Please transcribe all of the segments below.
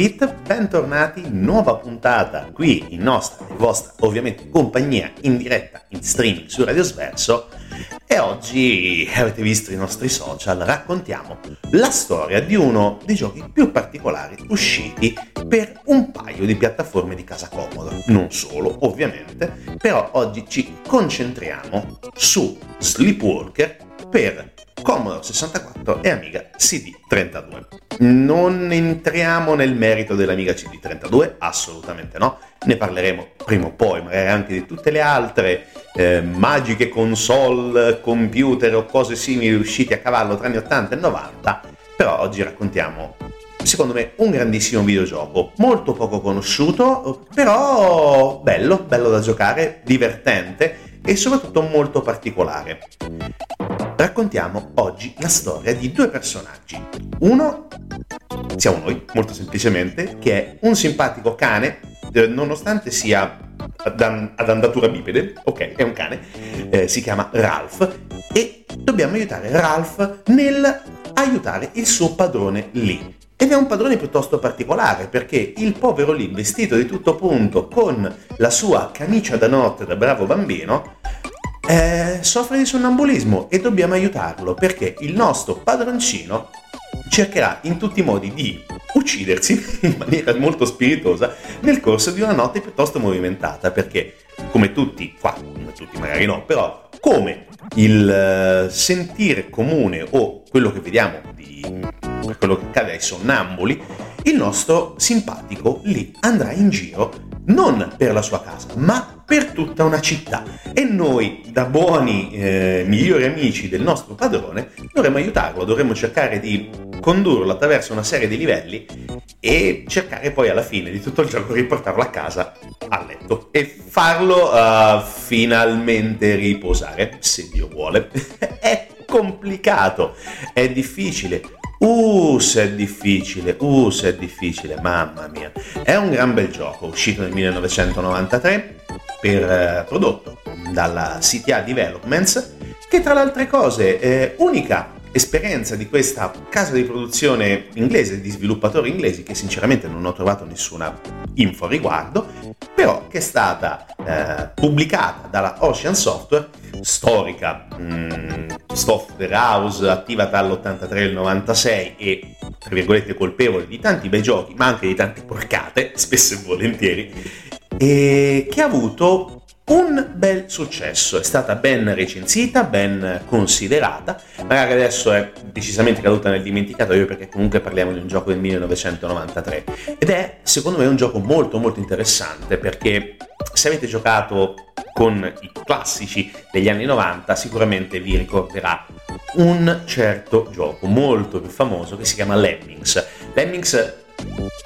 Bentornati, nuova puntata qui in nostra e vostra ovviamente compagnia in diretta in streaming su Radio Sverso. E oggi avete visto i nostri social raccontiamo la storia di uno dei giochi più particolari usciti per un paio di piattaforme di casa comoda, non solo ovviamente, però oggi ci concentriamo su Sleepwalker per Commodore 64 e Amiga CD32. Non entriamo nel merito dell'Amiga CD32, assolutamente no, ne parleremo prima o poi, magari anche di tutte le altre eh, magiche console, computer o cose simili usciti a cavallo tra anni 80 e 90, però oggi raccontiamo secondo me un grandissimo videogioco, molto poco conosciuto, però bello, bello da giocare, divertente e soprattutto molto particolare. Raccontiamo oggi la storia di due personaggi. Uno siamo noi, molto semplicemente, che è un simpatico cane, eh, nonostante sia ad, andatura bipede, ok, è un cane, eh, si chiama Ralph e dobbiamo aiutare Ralph nel aiutare il suo padrone Lee. Ed è un padrone piuttosto particolare perché il povero Lee, vestito di tutto punto con la sua camicia da notte da bravo bambino, eh, soffre di sonnambulismo e dobbiamo aiutarlo perché il nostro padroncino cercherà in tutti i modi di uccidersi in maniera molto spiritosa nel corso di una notte piuttosto movimentata perché come tutti, qua come tutti magari no, però come il eh, sentire comune o quello che vediamo di quello che accade ai sonnambuli, il nostro simpatico lì andrà in giro non per la sua casa, ma per tutta una città. E noi, da buoni eh, migliori amici del nostro padrone, dovremmo aiutarlo, dovremmo cercare di condurlo attraverso una serie di livelli e cercare poi alla fine di tutto il gioco riportarlo a casa a letto e farlo uh, finalmente riposare, se Dio vuole. è complicato, è difficile, Uh, se è difficile, uh, se è difficile, mamma mia. È un gran bel gioco, uscito nel 1993, per, eh, prodotto dalla CTA Developments, che tra le altre cose è unica esperienza di questa casa di produzione inglese, di sviluppatori inglesi, che sinceramente non ho trovato nessuna info a riguardo, però che è stata eh, pubblicata dalla Ocean Software, storica mm, software house attiva tra l'83 e il 96 e tra virgolette colpevole di tanti bei giochi, ma anche di tante porcate, spesso e volentieri, e che ha avuto un bel successo, è stata ben recensita, ben considerata, magari adesso è decisamente caduta nel dimenticatoio perché comunque parliamo di un gioco del 1993 ed è secondo me un gioco molto molto interessante perché se avete giocato con i classici degli anni 90 sicuramente vi ricorderà un certo gioco molto più famoso che si chiama Lemmings. Lemmings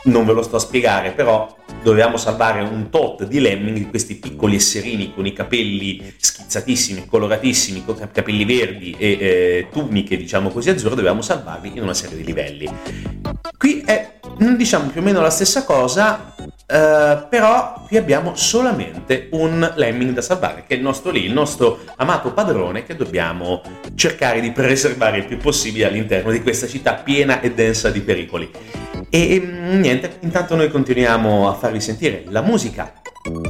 non ve lo sto a spiegare, però dovevamo salvare un tot di lemming, questi piccoli esserini con i capelli schizzatissimi, coloratissimi, con capelli verdi e eh, tuniche, diciamo così, azzurre, dovevamo salvarli in una serie di livelli. Qui è, diciamo, più o meno la stessa cosa, eh, però qui abbiamo solamente un lemming da salvare, che è il nostro lì, il nostro amato padrone che dobbiamo cercare di preservare il più possibile all'interno di questa città piena e densa di pericoli. E mm, niente, intanto noi continuiamo a farvi sentire la musica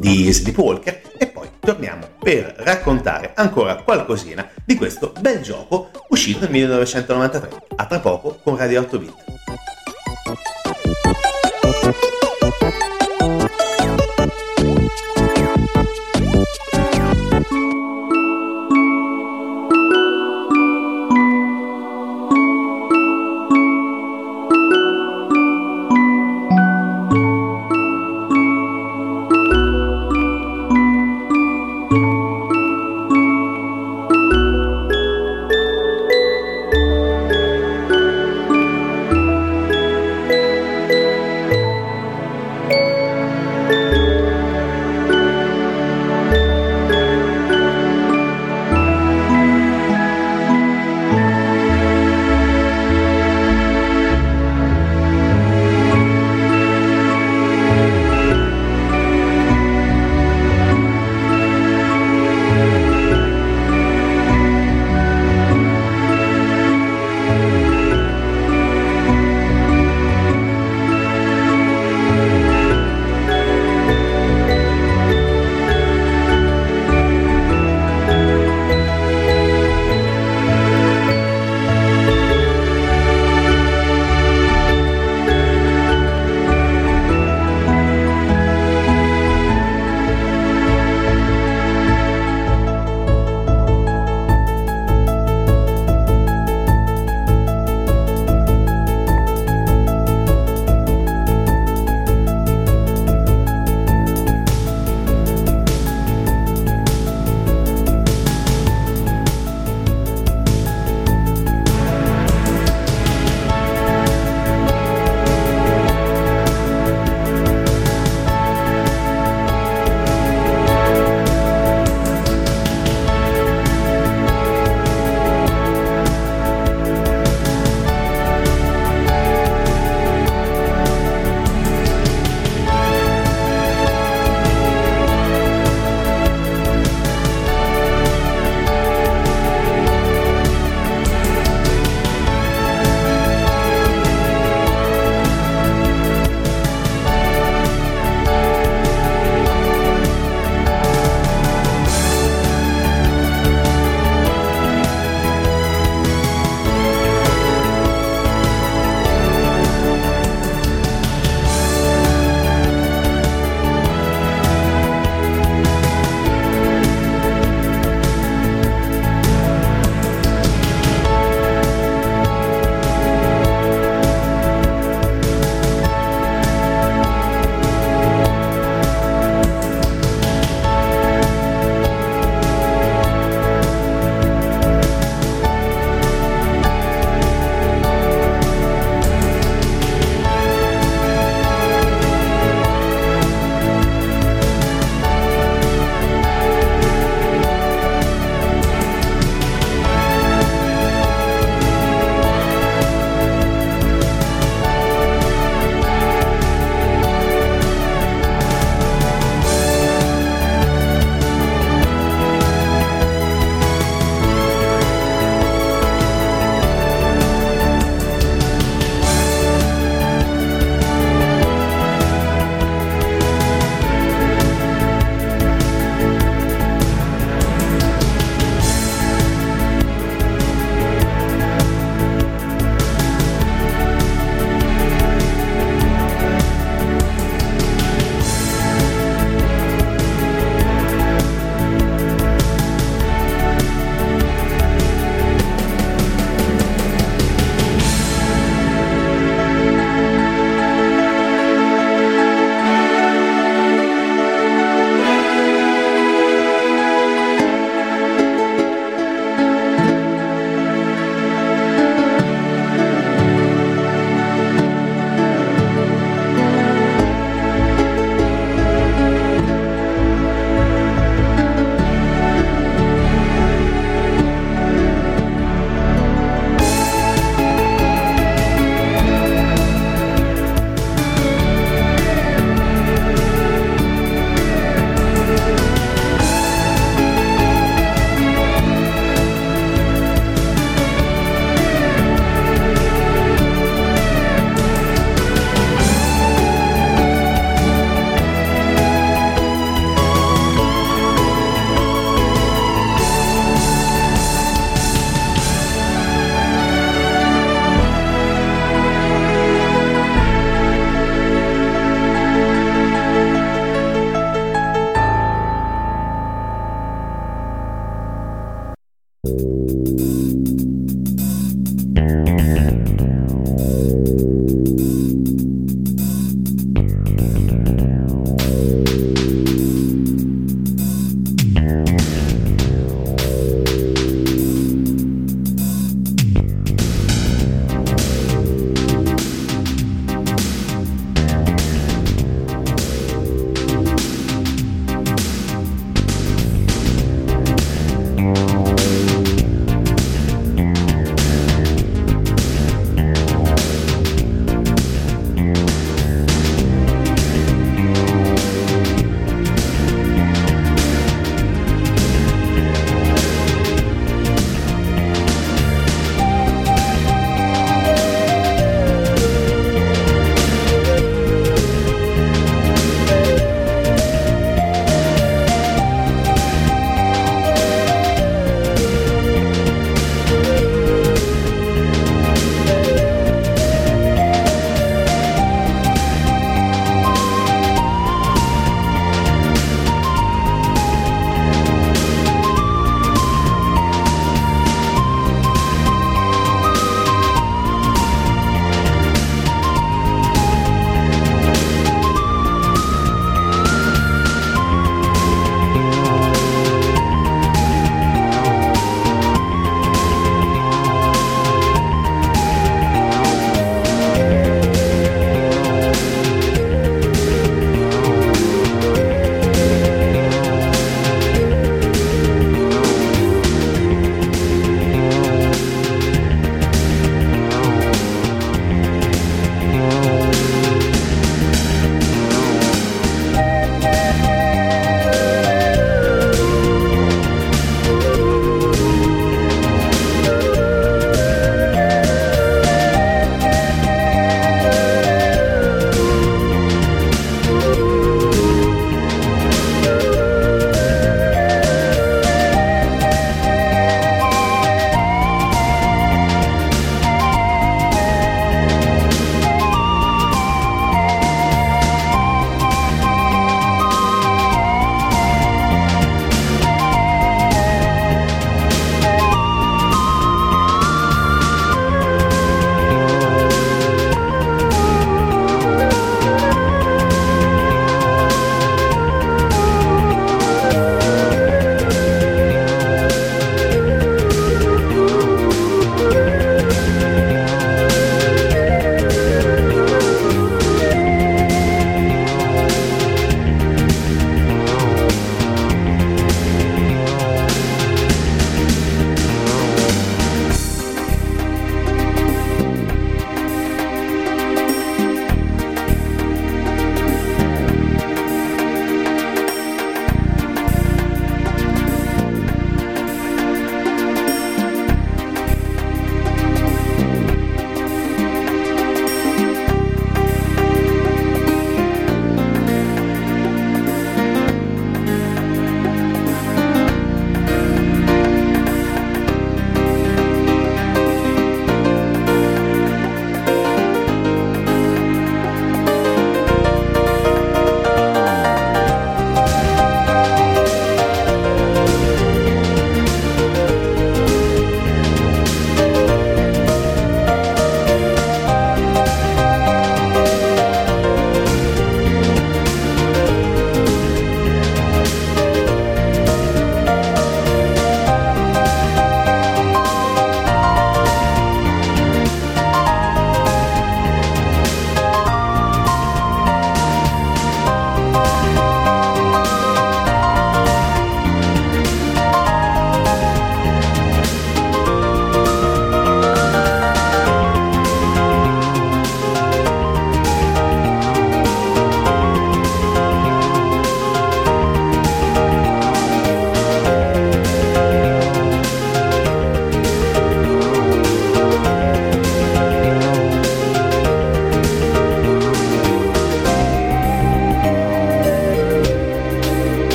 di Sleepwalker e poi torniamo per raccontare ancora qualcosina di questo bel gioco uscito nel 1993. A tra poco con Radio 8 Bit.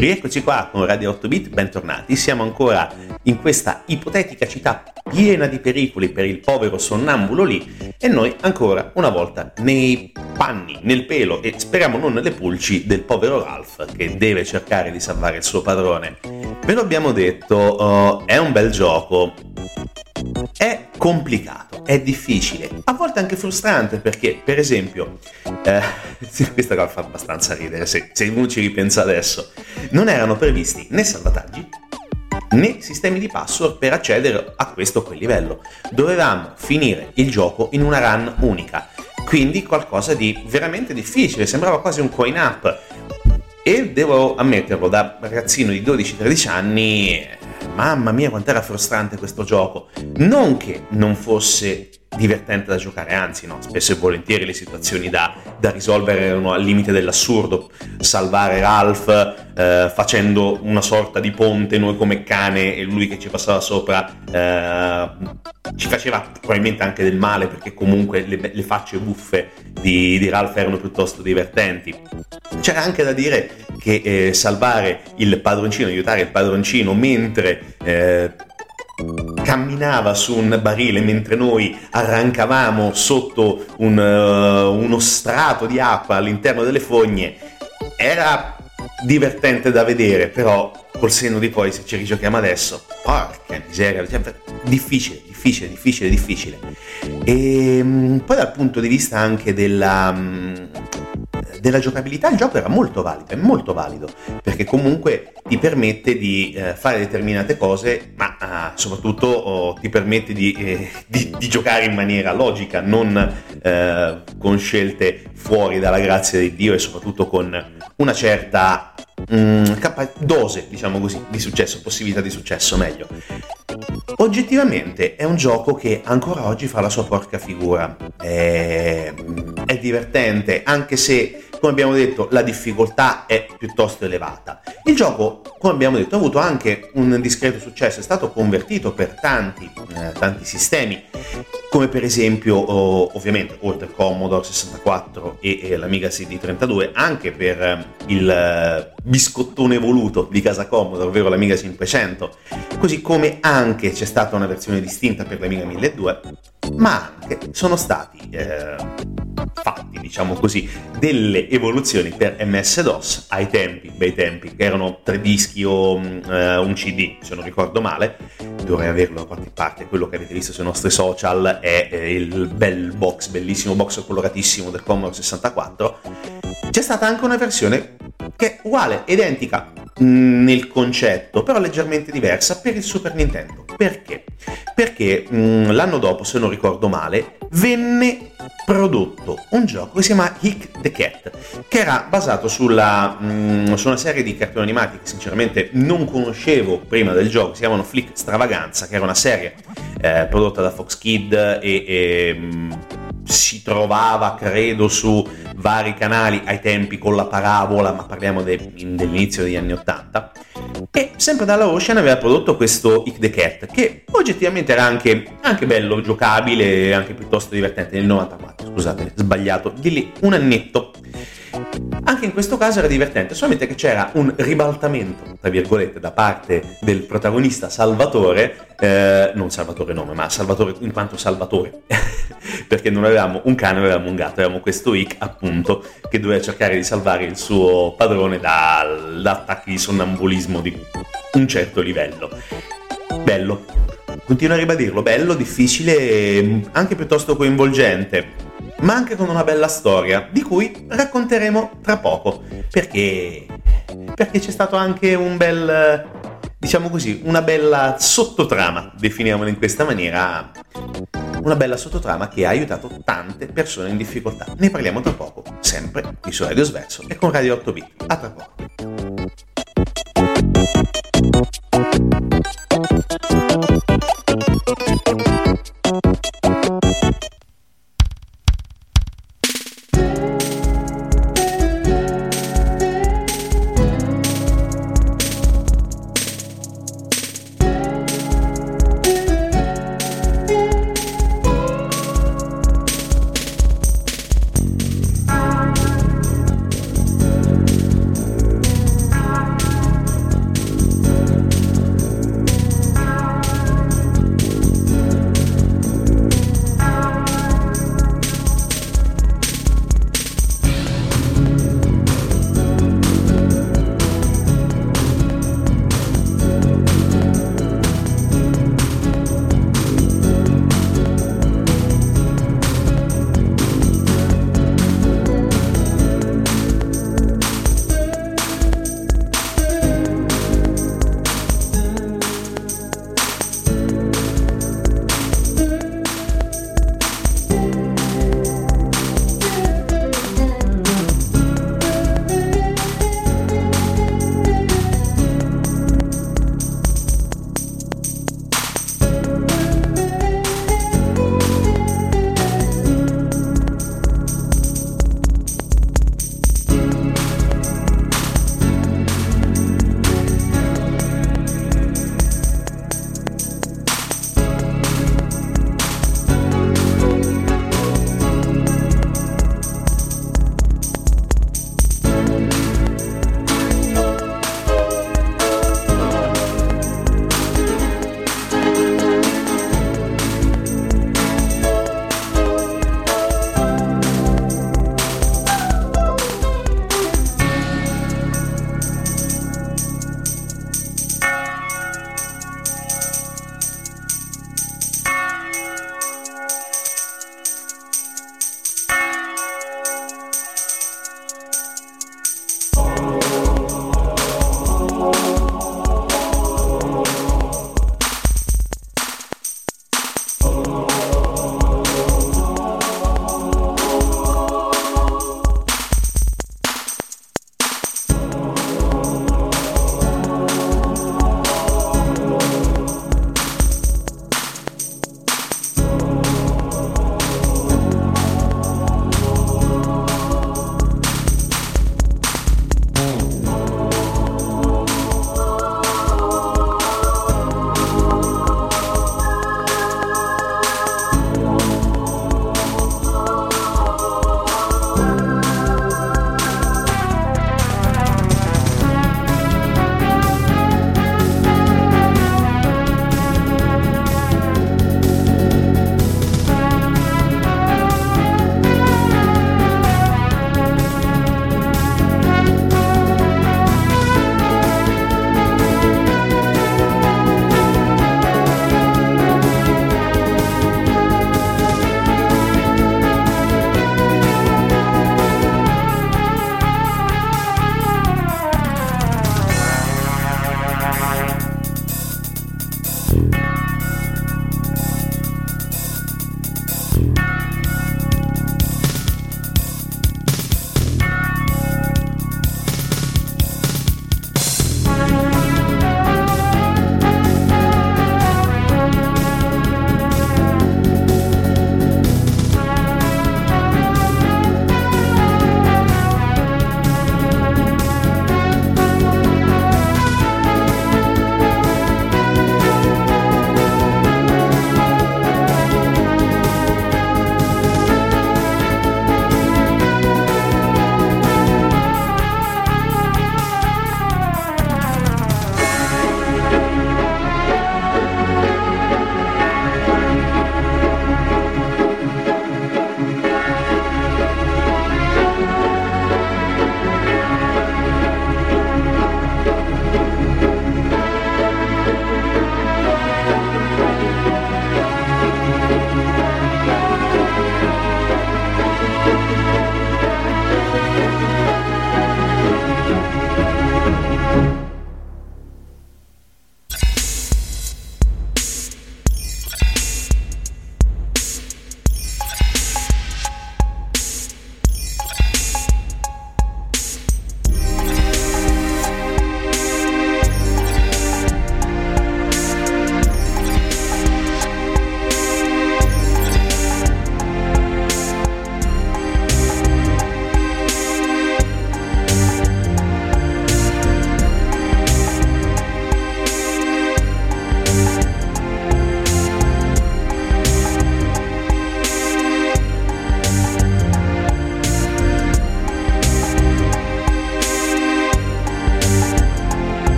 Rieccoci qua con Radio 8 Bit, bentornati. Siamo ancora in questa ipotetica città piena di pericoli per il povero sonnambulo lì e noi ancora una volta nei panni, nel pelo e speriamo non nelle pulci del povero Ralph che deve cercare di salvare il suo padrone. Ve lo abbiamo detto, uh, è un bel gioco, è complicato, è difficile, a volte anche frustrante perché, per esempio, eh, questa cosa fa abbastanza ridere se, se uno ci ripensa adesso, non erano previsti né salvataggi né sistemi di password per accedere a questo o quel livello. Dovevamo finire il gioco in una run unica, quindi qualcosa di veramente difficile, sembrava quasi un coin up. E devo ammetterlo, da ragazzino di 12-13 anni mamma mia quanto era frustrante questo gioco. Non che non fosse divertente da giocare, anzi no, spesso e volentieri le situazioni da, da risolvere erano al limite dell'assurdo, salvare Ralph eh, facendo una sorta di ponte noi come cane e lui che ci passava sopra eh, ci faceva probabilmente anche del male perché comunque le, le facce buffe di, di, Ralph erano piuttosto divertenti. C'era anche da dire che eh, salvare il padroncino, aiutare il padroncino mentre eh, camminava su un barile mentre noi arrancavamo sotto un, uh, uno strato di acqua all'interno delle fogne era divertente da vedere, però col senno di poi se ci rigiochiamo adesso, porca miseria, cioè, difficile, difficile, difficile, difficile. E ehm, poi dal punto di vista anche della, mm, della giocabilità il gioco era molto valido, è molto valido, perché comunque ti permette di eh, fare determinate cose, ma eh, soprattutto oh, ti permette di, eh, di, di, giocare in maniera logica, non eh, con scelte fuori dalla grazia di Dio e soprattutto con una certa mm, capa- dose, diciamo così, di successo, possibilità di successo meglio. Oggettivamente è un gioco che ancora oggi fa la sua porca figura. È, è divertente, anche se come abbiamo detto la difficoltà è piuttosto elevata. Il gioco, come abbiamo detto, ha avuto anche un discreto successo, è stato convertito per tanti, eh, tanti sistemi, come per esempio oh, ovviamente oltre il Commodore 64 e, e l'Amiga CD32, anche per eh, il eh, biscottone voluto di casa Commodore, ovvero l'Amiga 500, così come anche c'è stata una versione distinta per l'Amiga 1200, ma anche sono stati eh, fatti, diciamo così, delle evoluzioni per MS-DOS ai tempi, bei tempi, che erano tre dischi o uh, un CD, se non ricordo male, dovrei averlo da qualche parte, quello che avete visto sui nostri social è eh, il bel box, bellissimo box coloratissimo del Commodore 64. C'è stata anche una versione che è uguale, identica mm, nel concetto, però leggermente diversa per il Super Nintendo. Perché? Perché mh, mm, l'anno dopo, se non ricordo male, venne prodotto un gioco che si chiama Hick the Cat, che era basato sulla, mh, mm, su una serie di cartoni animati che sinceramente non conoscevo prima del gioco, si chiamano Flick Stravaganza, che era una serie eh, prodotta da Fox Kid e, e mh, si trovava, credo, su vari canali ai tempi con la parabola, ma parliamo de, dell'inizio degli anni Ottanta. E sempre dalla Ocean aveva prodotto questo Hick the Cat, che oggettivamente era anche, anche bello, giocabile e anche piuttosto divertente nel 94. Scusate, sbagliato, di lì un annetto. Anche in questo caso era divertente, solamente che c'era un ribaltamento, tra virgolette, da parte del protagonista Salvatore, eh, non Salvatore nome, ma Salvatore in quanto Salvatore, perché non avevamo un cane, avevamo un gatto, avevamo questo Ick appunto che doveva cercare di salvare il suo padrone da, da attacchi di sonnambulismo di un certo livello. Bello, continuo a ribadirlo, bello, difficile, anche piuttosto coinvolgente ma anche con una bella storia, di cui racconteremo tra poco, perché, perché c'è stato anche un bel, diciamo così, una bella sottotrama, definiamola in questa maniera, una bella sottotrama che ha aiutato tante persone in difficoltà. Ne parliamo tra poco, sempre qui su Radio Sverso e con Radio 8B. A tra poco.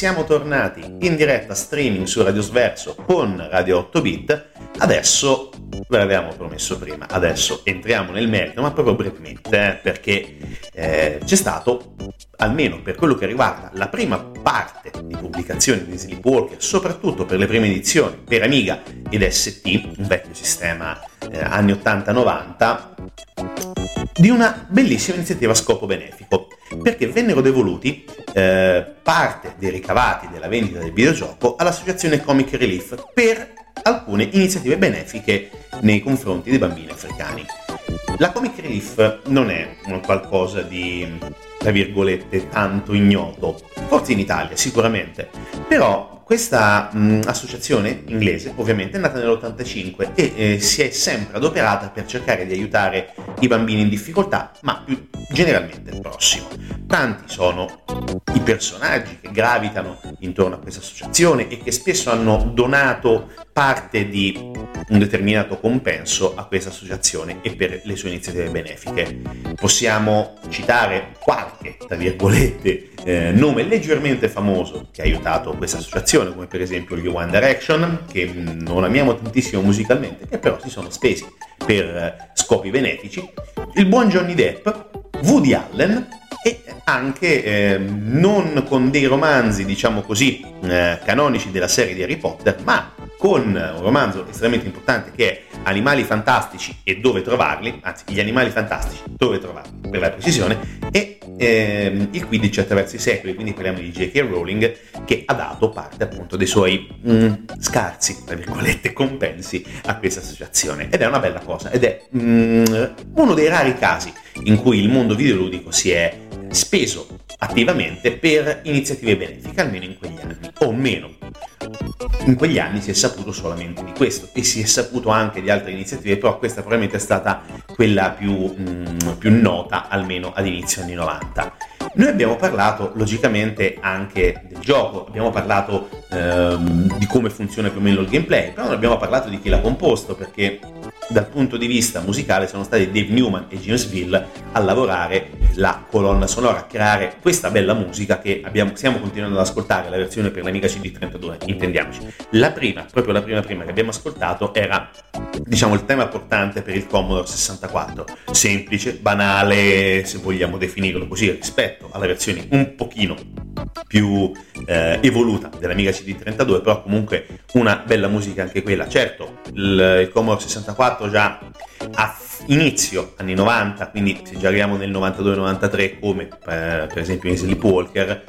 Siamo tornati in diretta streaming su Radio Sverso con Radio 8 Bit. Adesso ve l'avevamo promesso prima, adesso entriamo nel merito, ma proprio brevemente, eh, perché eh, c'è stato, almeno per quello che riguarda la prima parte di pubblicazione di Sleepwalker, soprattutto per le prime edizioni per Amiga ed ST, un vecchio sistema eh, anni 80-90, di una bellissima iniziativa a scopo benefico, perché vennero devoluti eh, parte dei ricavati della vendita del videogioco all'associazione Comic Relief per alcune iniziative benefiche nei confronti dei bambini africani. La Comic Relief non è qualcosa di, tra virgolette, tanto ignoto, forse in Italia sicuramente, però questa mh, associazione inglese ovviamente è nata nell'85 e eh, si è sempre adoperata per cercare di aiutare i bambini in difficoltà, ma più generalmente il prossimo. Tanti sono i personaggi che gravitano intorno a questa associazione e che spesso hanno donato parte di un determinato compenso a questa associazione e per le sue iniziative benefiche. Possiamo citare qualche, tra virgolette, eh, nome leggermente famoso che ha aiutato questa associazione, come per esempio gli One Direction, che non amiamo tantissimo musicalmente, che però si sono spesi per eh, scopi benefici, il buon Johnny Depp, Woody Allen e anche eh, non con dei romanzi, diciamo così, eh, canonici della serie di Harry Potter, ma con un romanzo estremamente importante che è Animali fantastici e dove trovarli, anzi gli animali fantastici, dove trovarli per la precisione, e ehm, il Quidditch attraverso i secoli, quindi parliamo di J.K. Rowling che ha dato parte appunto dei suoi mm, scarsi, tra virgolette, compensi a questa associazione. Ed è una bella cosa, ed è mm, uno dei rari casi in cui il mondo videoludico si è speso attivamente per iniziative benefiche, almeno in quegli anni, o meno. In quegli anni si è saputo solamente di questo e si è saputo anche di altre iniziative, però questa probabilmente è stata quella più, mh, mm, più nota, almeno ad inizio anni 90. Noi abbiamo parlato logicamente anche del gioco, abbiamo parlato ehm, di come funziona più o meno il gameplay, però non abbiamo parlato di chi l'ha composto perché dal punto di vista musicale sono stati Dave Newman e James Ville a lavorare la colonna sonora, a creare questa bella musica che abbiamo, stiamo continuando ad ascoltare, la versione per l'Amiga CD32, intendiamoci. La prima, proprio la prima prima che abbiamo ascoltato era diciamo il tema portante per il Commodore 64, semplice, banale, se vogliamo definirlo così, rispetto alla versione un pochino più eh, evoluta dell'Amiga CD32, però comunque una bella musica anche quella. Certo, il, il Commodore 64 già a inizio anni 90, quindi se già arriviamo nel 92-93 come per, per esempio in Sleepwalker,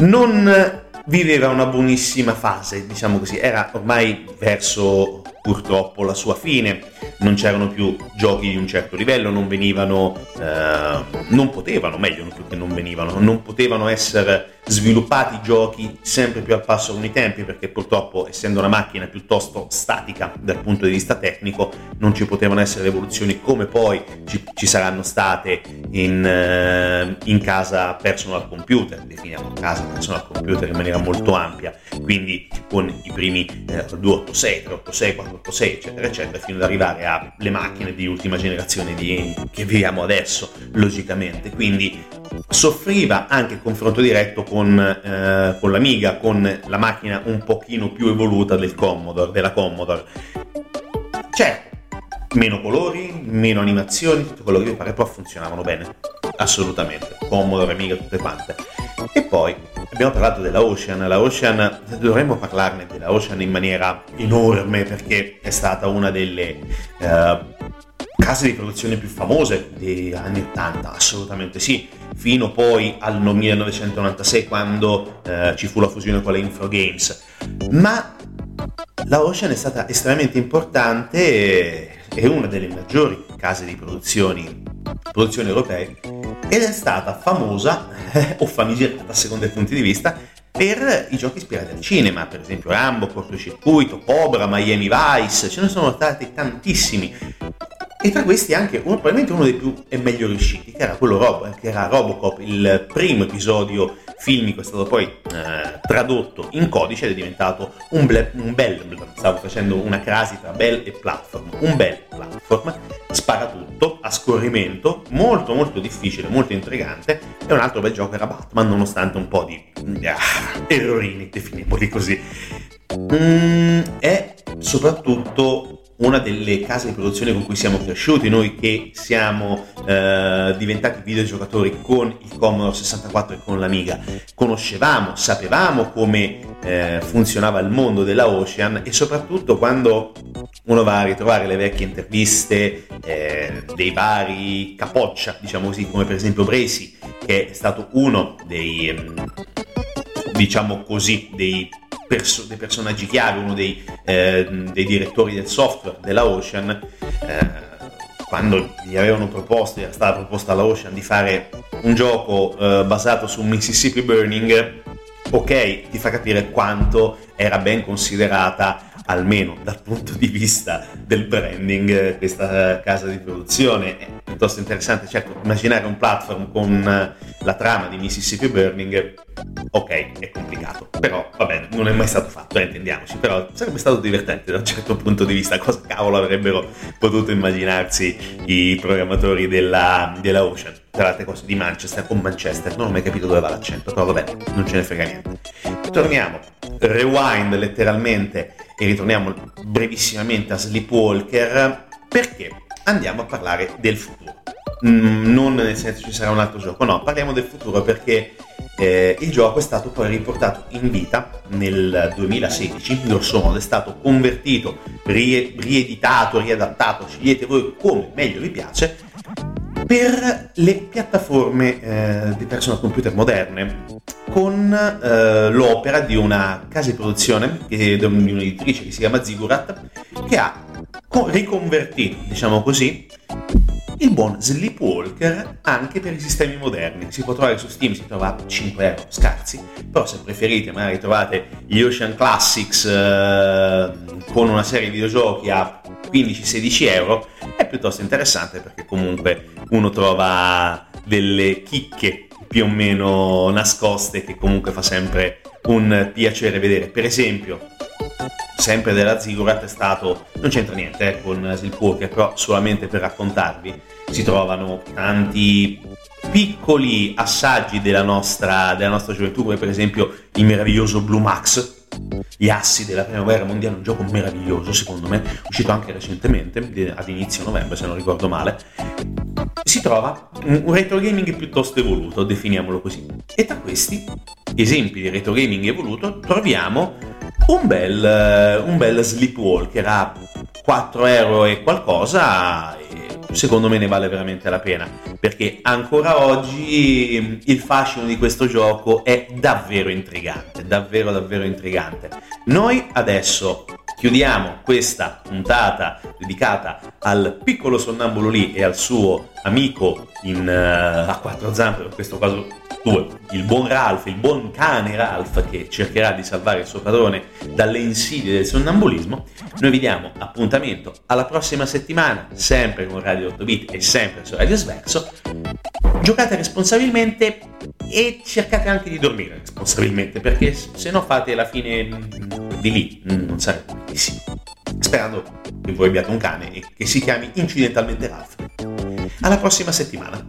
non viveva una buonissima fase, diciamo così, era ormai verso purtroppo la sua fine, non c'erano più giochi di un certo livello, non venivano, eh, non potevano, meglio più che non venivano, non potevano essere sviluppati giochi sempre più al passo con i tempi perché purtroppo essendo una macchina piuttosto statica dal punto di vista tecnico non ci potevano essere evoluzioni come poi ci, ci saranno state in, eh, in, casa personal computer, definiamo casa personal computer in maniera molto ampia, quindi con i primi eh, 286, 386, 486 eccetera eccetera fino ad arrivare alle macchine di ultima generazione di, che viviamo adesso logicamente, quindi soffriva anche il confronto diretto con, eh, con l'Amiga, con la macchina un pochino più evoluta del Commodore, della Commodore. Certo, meno colori, meno animazioni, tutto quello che vi pare, però funzionavano bene, assolutamente, Commodore, Amiga, tutte quante. E poi abbiamo parlato della Ocean, la Ocean, dovremmo parlarne della Ocean in maniera enorme perché è stata una delle... Uh, case di produzione più famose degli anni 80, assolutamente sì, fino poi al 1996 quando eh, ci fu la fusione con la Info Games. Ma la Ocean è stata estremamente importante è una delle maggiori case di produzioni, produzioni europee ed è stata famosa o famigerata a seconda dei punti di vista per i giochi ispirati al cinema, per esempio Rambo, Cortocircuito, Cobra, Miami Vice, ce ne sono stati tantissimi. E tra questi anche uno, probabilmente uno dei più e meglio riusciti, che era quello Rob, che era Robocop, il primo episodio filmico è stato poi eh, tradotto in codice ed è diventato un, ble- un bel, stavo facendo una crasi tra bel e platform, un bel platform, spara tutto a scorrimento, molto molto difficile, molto intrigante e un altro bel gioco era Batman nonostante un po' di ah, errorini, definiamoli così. Mm, è soprattutto una delle case di produzione con cui siamo cresciuti, noi che siamo eh, diventati videogiocatori con il Commodore 64 e con l'Amiga, conoscevamo, sapevamo come eh, funzionava il mondo della Ocean e soprattutto quando uno va a ritrovare le vecchie interviste eh, dei vari capoccia, diciamo così, come per esempio Bresi, che è stato uno dei, ehm, diciamo così, dei perso- dei personaggi chiave, uno dei, eh, dei, direttori del software della Ocean, eh, quando gli avevano proposto, era stata proposta alla Ocean di fare un gioco eh, basato su Mississippi Burning, ok, ti fa capire quanto era ben considerata almeno dal punto di vista del branding, questa casa di produzione è piuttosto interessante. Certo, immaginare un platform con la trama di Mississippi Burning, ok, è complicato, però va bene, non è mai stato fatto, eh, intendiamoci, però sarebbe stato divertente da un certo punto di vista, cosa cavolo avrebbero potuto immaginarsi i programmatori della, della Ocean. Tra l'altre cose di Manchester o Manchester, non ho mai capito dove va l'accento, però vabbè, non ce ne frega niente. Torniamo, rewind letteralmente e ritorniamo brevissimamente a Sleepwalker perché andiamo a parlare del futuro. Mm, non nel senso ci sarà un altro gioco, no, parliamo del futuro perché eh, il gioco è stato poi riportato in vita nel 2016, grosso modo è stato convertito, rie- rieditato, riadattato, scegliete voi come meglio vi piace, per le piattaforme eh, di personal computer moderne con eh, l'opera di una casa di produzione, di un'editrice che si chiama Zigurat, che ha riconvertito, diciamo così, il buon Sleepwalker anche per i sistemi moderni. Si può trovare su Steam, si trova a 5 euro scarsi, però se preferite magari trovate gli Ocean Classics eh, con una serie di videogiochi a 15-16 euro, è piuttosto interessante perché comunque uno trova delle chicche più o meno nascoste che comunque fa sempre un piacere vedere. Per esempio, sempre della Ziggurat è stato, non c'entra niente eh, con Sleepwalker, però solamente per raccontarvi, si trovano tanti piccoli assaggi della nostra, della nostra gioventù, come per esempio il meraviglioso Blue Max, gli assi della prima guerra mondiale, un gioco meraviglioso secondo me, uscito anche recentemente, ad inizio novembre se non ricordo male, si trova un retro gaming piuttosto evoluto, definiamolo così. E tra questi esempi di retro gaming evoluto troviamo un bel, un bel Sleepwalker a 4 euro e qualcosa secondo me ne vale veramente la pena perché ancora oggi il fascino di questo gioco è davvero intrigante, davvero davvero intrigante. Noi adesso chiudiamo questa puntata dedicata al piccolo sonnambulo lì e al suo amico in, uh, a quattro zampe, in questo caso due, il buon Ralph, il buon cane Ralph che cercherà di salvare il suo padrone dalle insidie del sonnambulismo. Noi vi diamo appuntamento alla prossima settimana, sempre con Radio 8 Bit e sempre su Radio Sverso. Giocate responsabilmente e cercate anche di dormire responsabilmente perché se no fate la fine di lì mm, non sarebbe benissimo. Sperando che voi abbiate un cane e che si chiami incidentalmente Ralph. Alla prossima settimana!